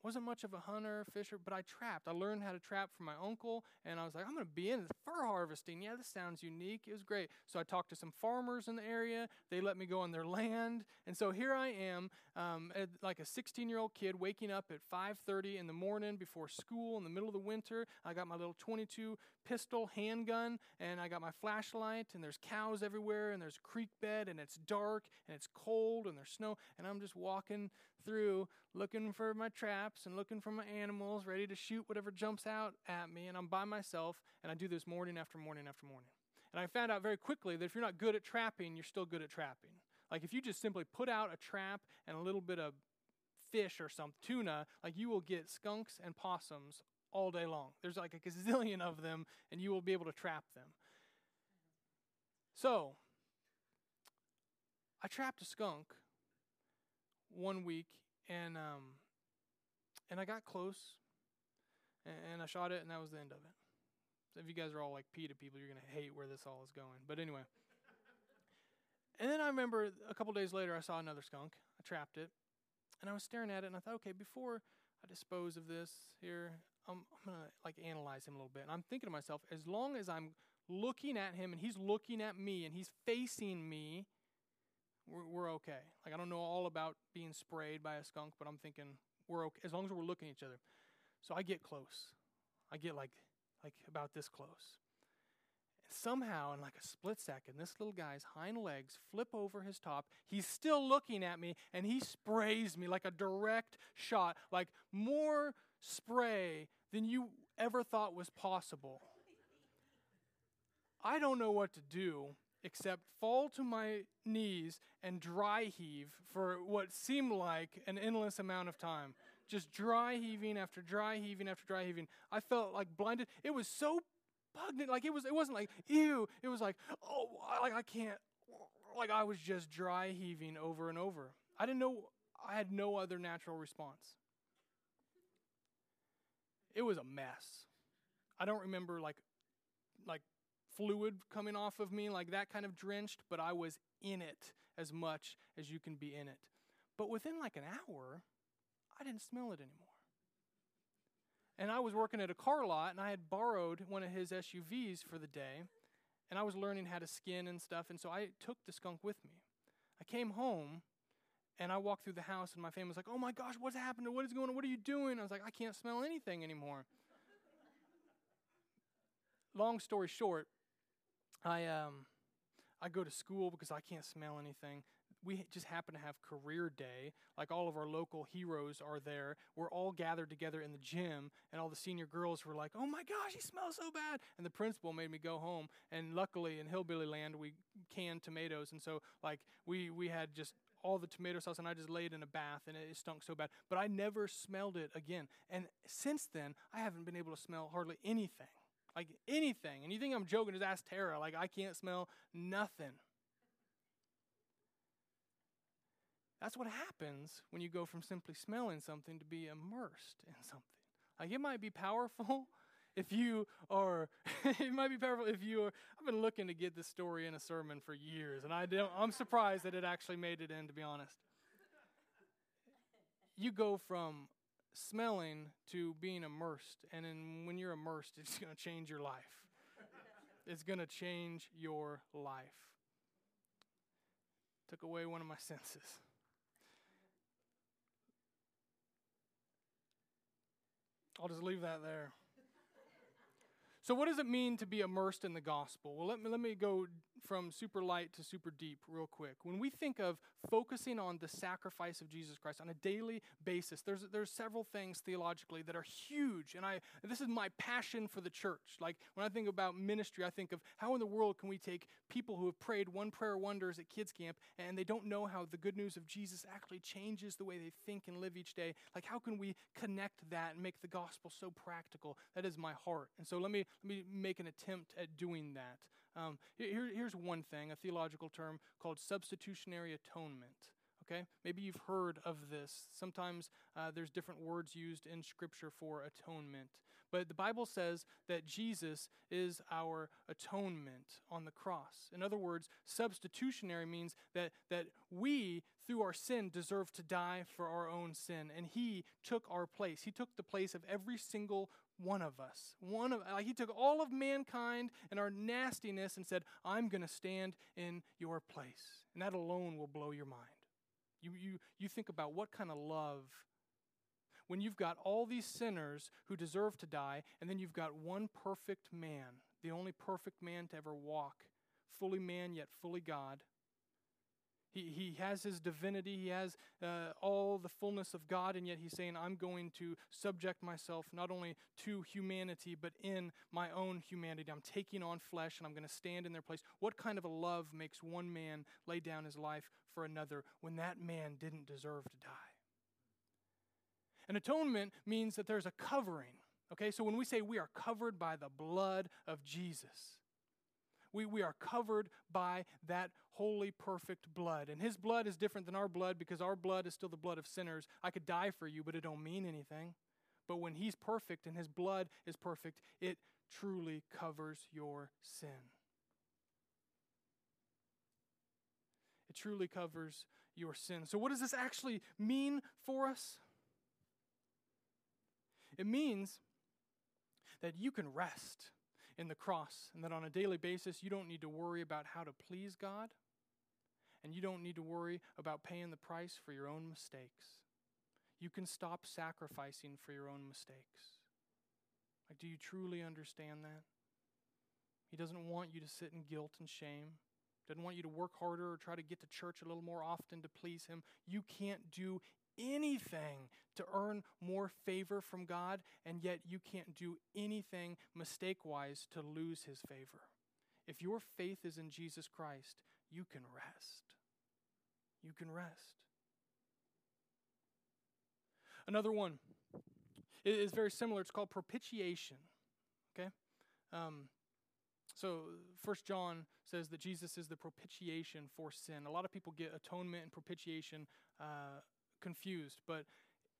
wasn't much of a hunter, fisher, but I trapped. I learned how to trap from my uncle, and I was like, I'm going to be in the fur harvesting. Yeah, this sounds unique. It was great. So I talked to some farmers in the area. They let me go on their land, and so here I am, um, like a 16 year old kid, waking up at 5:30 in the morning before school in the middle of the winter. I got my little 22 pistol handgun, and I got my flashlight, and there's cows everywhere, and there's a creek bed, and it's dark, and it's cold, and there's snow, and I'm just walking through looking for my traps and looking for my animals, ready to shoot whatever jumps out at me. And I'm by myself, and I do this morning after morning after morning. And I found out very quickly that if you're not good at trapping, you're still good at trapping. Like if you just simply put out a trap and a little bit of fish or some tuna, like you will get skunks and possums all day long. There's like a gazillion of them, and you will be able to trap them. So, I trapped a skunk one week, and um, and I got close, and, and I shot it, and that was the end of it. So if you guys are all like PETA people, you're gonna hate where this all is going. But anyway. And then I remember a couple days later, I saw another skunk. I trapped it, and I was staring at it, and I thought, okay, before I dispose of this here, I'm, I'm gonna like analyze him a little bit. And I'm thinking to myself, as long as I'm looking at him and he's looking at me and he's facing me, we're, we're okay. Like I don't know all about being sprayed by a skunk, but I'm thinking we're okay as long as we're looking at each other. So I get close. I get like like about this close. And somehow, in like a split second, this little guy's hind legs flip over his top. He's still looking at me, and he sprays me like a direct shot, like more spray than you ever thought was possible. I don't know what to do except fall to my knees and dry heave for what seemed like an endless amount of time. Just dry heaving after dry heaving after dry heaving. I felt like blinded. It was so pugnant. Like it was it wasn't like ew. It was like, oh like I can't like I was just dry heaving over and over. I didn't know I had no other natural response. It was a mess. I don't remember like like fluid coming off of me, like that kind of drenched, but I was in it as much as you can be in it. But within like an hour, I didn't smell it anymore. And I was working at a car lot, and I had borrowed one of his SUVs for the day, and I was learning how to skin and stuff, and so I took the skunk with me. I came home, and I walked through the house, and my family was like, Oh my gosh, what's happened? What is going on? What are you doing? I was like, I can't smell anything anymore. Long story short, I um I go to school because I can't smell anything. We just happen to have career day. Like all of our local heroes are there. We're all gathered together in the gym, and all the senior girls were like, "Oh my gosh, he smells so bad!" And the principal made me go home. And luckily, in hillbilly land, we canned tomatoes, and so like we we had just all the tomato sauce, and I just laid in a bath, and it stunk so bad. But I never smelled it again. And since then, I haven't been able to smell hardly anything. Like anything. And you think I'm joking, just ask Tara. Like I can't smell nothing. That's what happens when you go from simply smelling something to be immersed in something. Like it might be powerful if you are it might be powerful if you are I've been looking to get this story in a sermon for years and I don't I'm surprised that it actually made it in to be honest. You go from smelling to being immersed. And then when you're immersed, it's going to change your life. it's going to change your life. Took away one of my senses. I'll just leave that there. So, what does it mean to be immersed in the gospel? Well, let me, let me go from super light to super deep real quick. When we think of focusing on the sacrifice of Jesus Christ on a daily basis, there's, there's several things theologically that are huge. And I, this is my passion for the church. Like when I think about ministry, I think of how in the world can we take people who have prayed one prayer wonders at kids camp and they don't know how the good news of Jesus actually changes the way they think and live each day. Like how can we connect that and make the gospel so practical? That is my heart. And so let me, let me make an attempt at doing that. Um, here, here's one thing a theological term called substitutionary atonement. Okay? Maybe you've heard of this. Sometimes uh, there's different words used in Scripture for atonement. But the Bible says that Jesus is our atonement on the cross. In other words, substitutionary means that, that we, through our sin, deserve to die for our own sin. And He took our place. He took the place of every single one of us. One of like he took all of mankind and our nastiness and said, "I'm going to stand in your place." And that alone will blow your mind. You you you think about what kind of love when you've got all these sinners who deserve to die and then you've got one perfect man, the only perfect man to ever walk, fully man yet fully God. He, he has his divinity, he has uh, all the fullness of God, and yet he's saying, I'm going to subject myself not only to humanity, but in my own humanity. I'm taking on flesh and I'm going to stand in their place. What kind of a love makes one man lay down his life for another when that man didn't deserve to die? An atonement means that there's a covering. Okay, so when we say we are covered by the blood of Jesus, we, we are covered by that holy, perfect blood. And his blood is different than our blood because our blood is still the blood of sinners. I could die for you, but it don't mean anything. But when he's perfect and his blood is perfect, it truly covers your sin. It truly covers your sin. So, what does this actually mean for us? It means that you can rest in the cross, and that on a daily basis, you don't need to worry about how to please God, and you don't need to worry about paying the price for your own mistakes. You can stop sacrificing for your own mistakes. Like, do you truly understand that? He doesn't want you to sit in guilt and shame. Doesn't want you to work harder or try to get to church a little more often to please Him. You can't do anything to earn more favor from God, and yet you can't do anything mistake wise to lose his favor. If your faith is in Jesus Christ, you can rest. You can rest. Another one is very similar. It's called propitiation. Okay? Um, so, First John says that Jesus is the propitiation for sin. A lot of people get atonement and propitiation uh, confused, but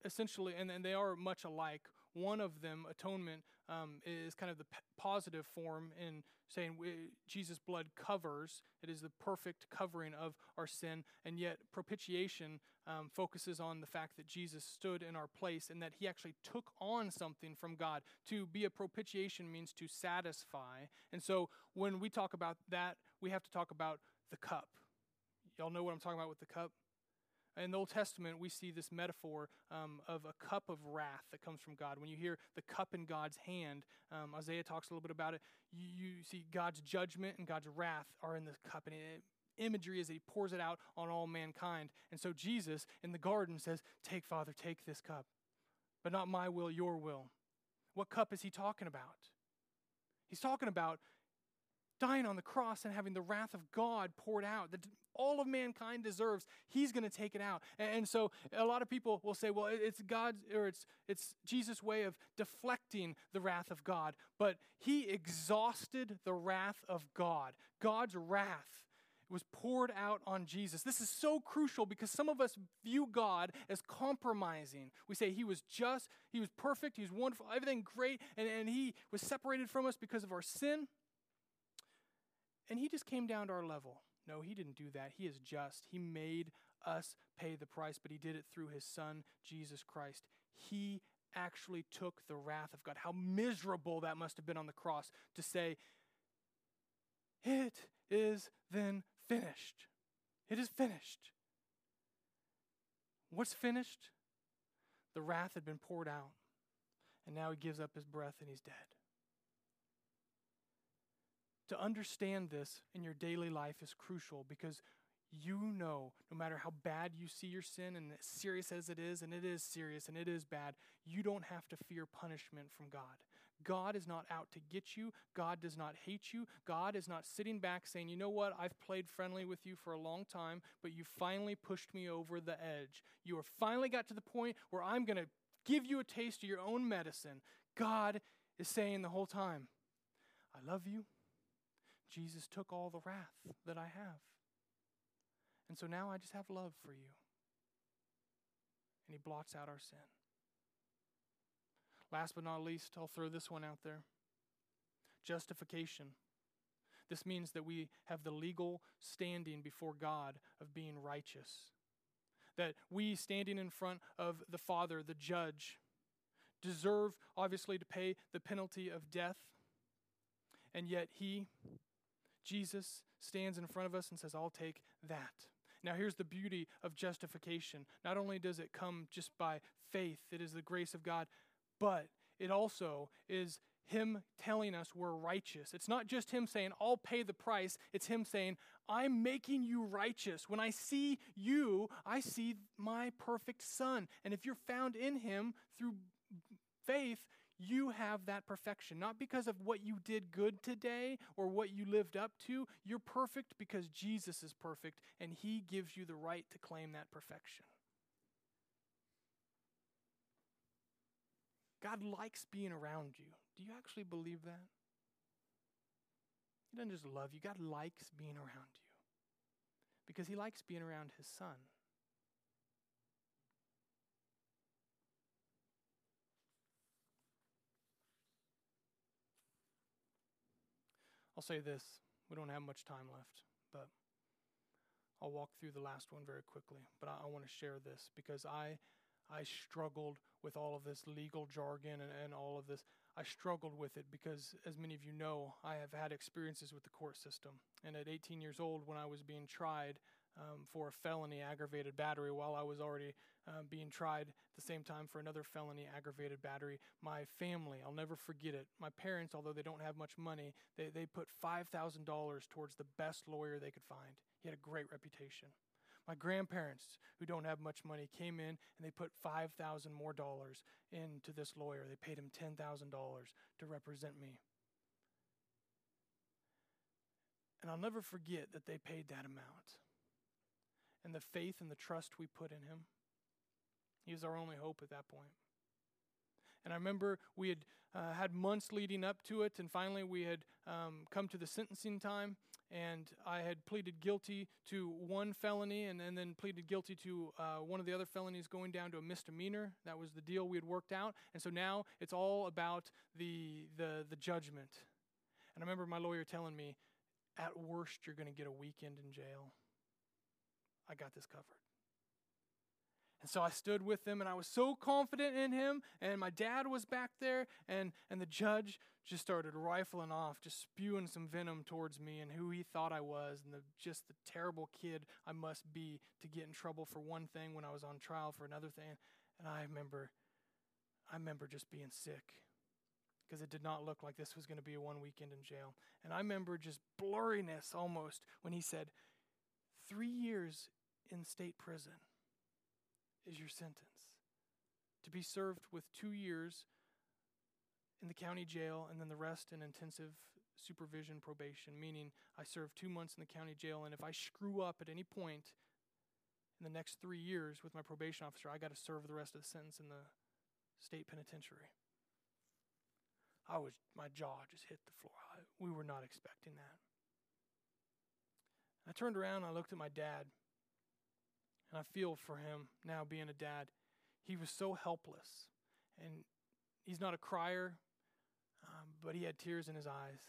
essentially, and, and they are much alike. One of them, atonement, um, is kind of the p- positive form in saying we, Jesus' blood covers. It is the perfect covering of our sin. And yet, propitiation um, focuses on the fact that Jesus stood in our place and that he actually took on something from God. To be a propitiation means to satisfy. And so, when we talk about that, we have to talk about the cup. Y'all know what I'm talking about with the cup? In the Old Testament, we see this metaphor um, of a cup of wrath that comes from God. When you hear the cup in God's hand, um, Isaiah talks a little bit about it. You, you, see God's judgment and God's wrath are in the cup, and it, imagery is that He pours it out on all mankind. And so Jesus in the garden says, "Take, Father, take this cup, but not my will, your will." What cup is He talking about? He's talking about dying on the cross and having the wrath of God poured out that all of mankind deserves. He's going to take it out. And so a lot of people will say, well, it's God's or it's it's Jesus' way of deflecting the wrath of God. But he exhausted the wrath of God. God's wrath was poured out on Jesus. This is so crucial because some of us view God as compromising. We say he was just, he was perfect, he was wonderful, everything great, and, and he was separated from us because of our sin and he just came down to our level. No, he didn't do that. He is just. He made us pay the price, but he did it through his son, Jesus Christ. He actually took the wrath of God. How miserable that must have been on the cross to say, It is then finished. It is finished. What's finished? The wrath had been poured out, and now he gives up his breath and he's dead. To understand this in your daily life is crucial because you know no matter how bad you see your sin and as serious as it is, and it is serious and it is bad, you don't have to fear punishment from God. God is not out to get you. God does not hate you. God is not sitting back saying, you know what, I've played friendly with you for a long time, but you finally pushed me over the edge. You have finally got to the point where I'm going to give you a taste of your own medicine. God is saying the whole time, I love you. Jesus took all the wrath that I have. And so now I just have love for you. And he blots out our sin. Last but not least, I'll throw this one out there justification. This means that we have the legal standing before God of being righteous. That we, standing in front of the Father, the judge, deserve, obviously, to pay the penalty of death. And yet, He, Jesus stands in front of us and says, I'll take that. Now, here's the beauty of justification. Not only does it come just by faith, it is the grace of God, but it also is him telling us we're righteous. It's not just him saying, I'll pay the price. It's him saying, I'm making you righteous. When I see you, I see my perfect son. And if you're found in him through faith, you have that perfection. Not because of what you did good today or what you lived up to. You're perfect because Jesus is perfect and he gives you the right to claim that perfection. God likes being around you. Do you actually believe that? He doesn't just love you, God likes being around you because he likes being around his son. I'll say this we don't have much time left, but I'll walk through the last one very quickly. But I, I want to share this because I I struggled with all of this legal jargon and, and all of this. I struggled with it because, as many of you know, I have had experiences with the court system. And at 18 years old, when I was being tried um, for a felony aggravated battery, while I was already uh, being tried the same time for another felony aggravated battery, my family, I'll never forget it. My parents, although they don't have much money, they, they put $5,000 towards the best lawyer they could find. He had a great reputation. My grandparents, who don't have much money, came in and they put 5000 more dollars into this lawyer. They paid him $10,000 to represent me. And I'll never forget that they paid that amount. And the faith and the trust we put in him. He was our only hope at that point. And I remember we had uh, had months leading up to it, and finally we had um, come to the sentencing time, and I had pleaded guilty to one felony and, and then pleaded guilty to uh, one of the other felonies going down to a misdemeanor. That was the deal we had worked out. And so now it's all about the, the, the judgment. And I remember my lawyer telling me, at worst, you're going to get a weekend in jail. I got this covered. And so I stood with them and I was so confident in him. And my dad was back there, and, and the judge just started rifling off, just spewing some venom towards me and who he thought I was, and the, just the terrible kid I must be to get in trouble for one thing when I was on trial for another thing. And I remember, I remember just being sick because it did not look like this was going to be a one weekend in jail. And I remember just blurriness almost when he said, Three years in state prison is your sentence. To be served with two years in the county jail and then the rest in intensive supervision probation, meaning I serve two months in the county jail, and if I screw up at any point in the next three years with my probation officer, I got to serve the rest of the sentence in the state penitentiary. I was my jaw just hit the floor. I, we were not expecting that. I turned around and I looked at my dad and I feel for him now being a dad. He was so helpless. And he's not a crier, um, but he had tears in his eyes.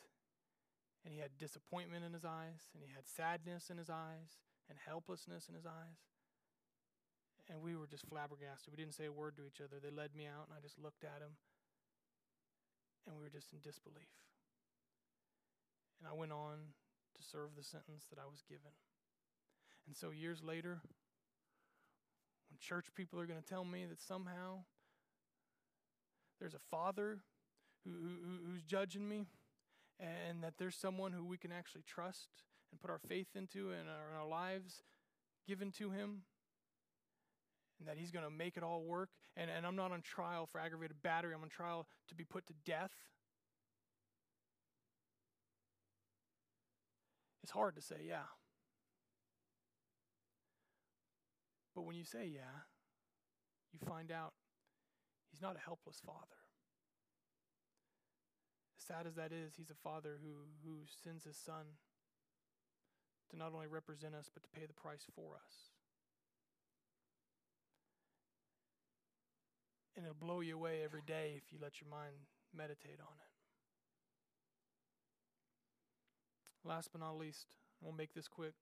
And he had disappointment in his eyes. And he had sadness in his eyes. And helplessness in his eyes. And we were just flabbergasted. We didn't say a word to each other. They led me out, and I just looked at him. And we were just in disbelief. And I went on to serve the sentence that I was given. And so years later, when church people are going to tell me that somehow there's a father who, who, who's judging me and that there's someone who we can actually trust and put our faith into and our, our lives given to him and that he's going to make it all work. And, and i'm not on trial for aggravated battery. I'm on trial to be put to death. It's hard to say yeah But when you say yeah, you find out he's not a helpless father. As sad as that is, he's a father who, who sends his son to not only represent us, but to pay the price for us. And it'll blow you away every day if you let your mind meditate on it. Last but not least, I will make this quick.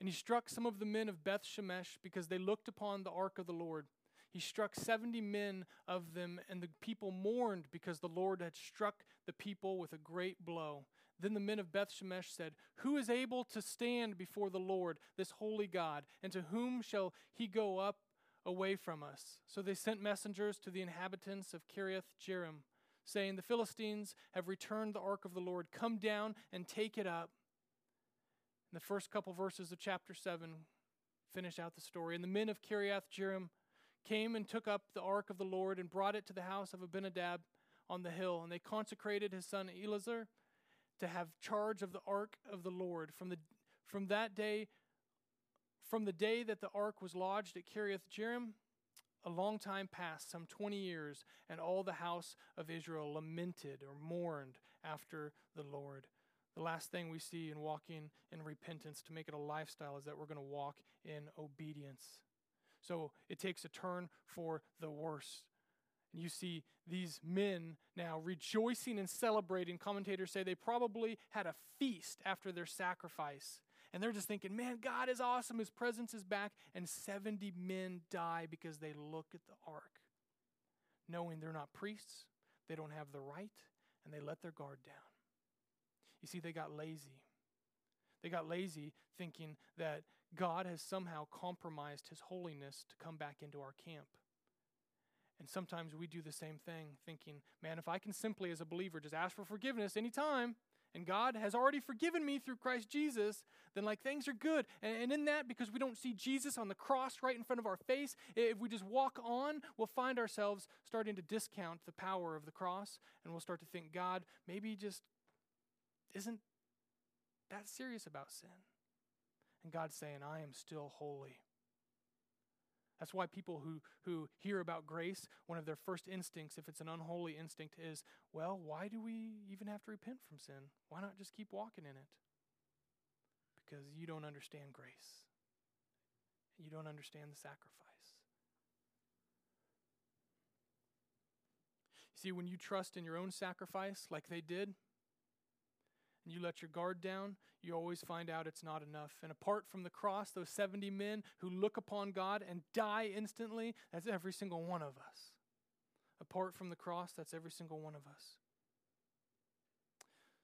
And he struck some of the men of Beth Shemesh because they looked upon the ark of the Lord. He struck 70 men of them, and the people mourned because the Lord had struck the people with a great blow. Then the men of Beth Shemesh said, Who is able to stand before the Lord, this holy God? And to whom shall he go up away from us? So they sent messengers to the inhabitants of Kiriath Jearim, saying, The Philistines have returned the ark of the Lord. Come down and take it up. In the first couple verses of chapter 7, finish out the story. And the men of Kiriath Jearim came and took up the ark of the Lord and brought it to the house of Abinadab on the hill. And they consecrated his son Eleazar to have charge of the ark of the Lord. From, the, from that day, from the day that the ark was lodged at Kiriath Jearim, a long time passed, some 20 years, and all the house of Israel lamented or mourned after the Lord. The last thing we see in walking in repentance to make it a lifestyle is that we're going to walk in obedience. So it takes a turn for the worse. And you see these men now rejoicing and celebrating. Commentators say they probably had a feast after their sacrifice. And they're just thinking, man, God is awesome. His presence is back. And 70 men die because they look at the ark, knowing they're not priests, they don't have the right, and they let their guard down. You see, they got lazy. They got lazy thinking that God has somehow compromised his holiness to come back into our camp. And sometimes we do the same thing, thinking, man, if I can simply, as a believer, just ask for forgiveness anytime, and God has already forgiven me through Christ Jesus, then like things are good. And, and, in that, because we don't see Jesus on the cross right in front of our face, if we just walk on, we'll find ourselves starting to discount the power of the cross, and we'll start to think God maybe just isn't that serious about sin. And God's saying, I am still holy. That's why people who, who hear about grace, one of their first instincts, if it's an unholy instinct, is, well, why do we even have to repent from sin? Why not just keep walking in it? Because you don't understand grace. You don't understand the sacrifice. You See, when you trust in your own sacrifice like they did, and you let your guard down, you always find out it's not enough. And apart from the cross, those 70 men who look upon God and die instantly, that's every single one of us. Apart from the cross, that's every single one of us.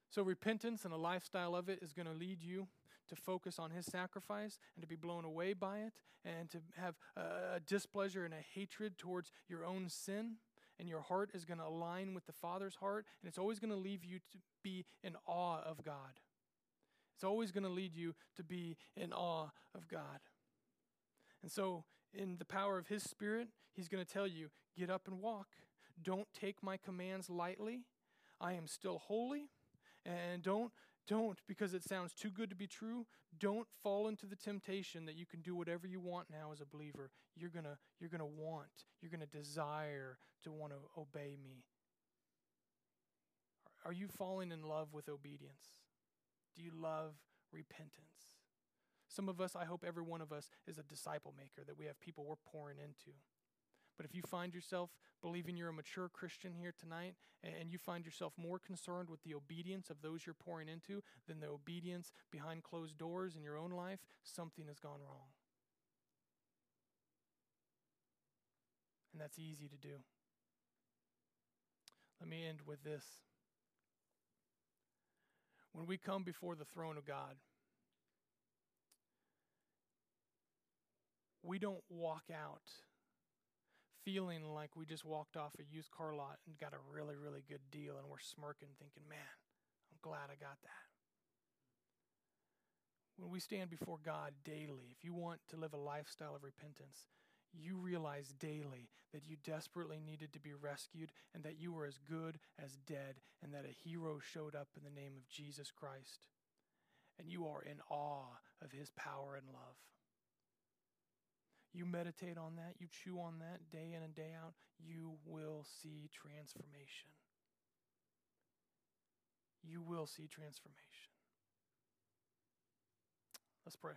So, repentance and a lifestyle of it is going to lead you to focus on his sacrifice and to be blown away by it and to have a displeasure and a hatred towards your own sin and your heart is going to align with the Father's heart, and it's always going to leave you to be in awe of God. It's always going to lead you to be in awe of God. And so, in the power of His Spirit, He's going to tell you get up and walk. Don't take my commands lightly. I am still holy. And don't don't, because it sounds too good to be true, don't fall into the temptation that you can do whatever you want now as a believer. You're going to you're going to want, you're going to desire to want to obey me. Are you falling in love with obedience? Do you love repentance? Some of us, I hope every one of us, is a disciple maker, that we have people we're pouring into. But if you find yourself believing you're a mature Christian here tonight and you find yourself more concerned with the obedience of those you're pouring into than the obedience behind closed doors in your own life, something has gone wrong. And that's easy to do. Let me end with this. When we come before the throne of God, we don't walk out feeling like we just walked off a used car lot and got a really, really good deal, and we're smirking, thinking, man, I'm glad I got that. When we stand before God daily, if you want to live a lifestyle of repentance, you realize daily that you desperately needed to be rescued and that you were as good as dead and that a hero showed up in the name of Jesus Christ. And you are in awe of his power and love you meditate on that, you chew on that day in and day out, you will see transformation. You will see transformation. Let's pray.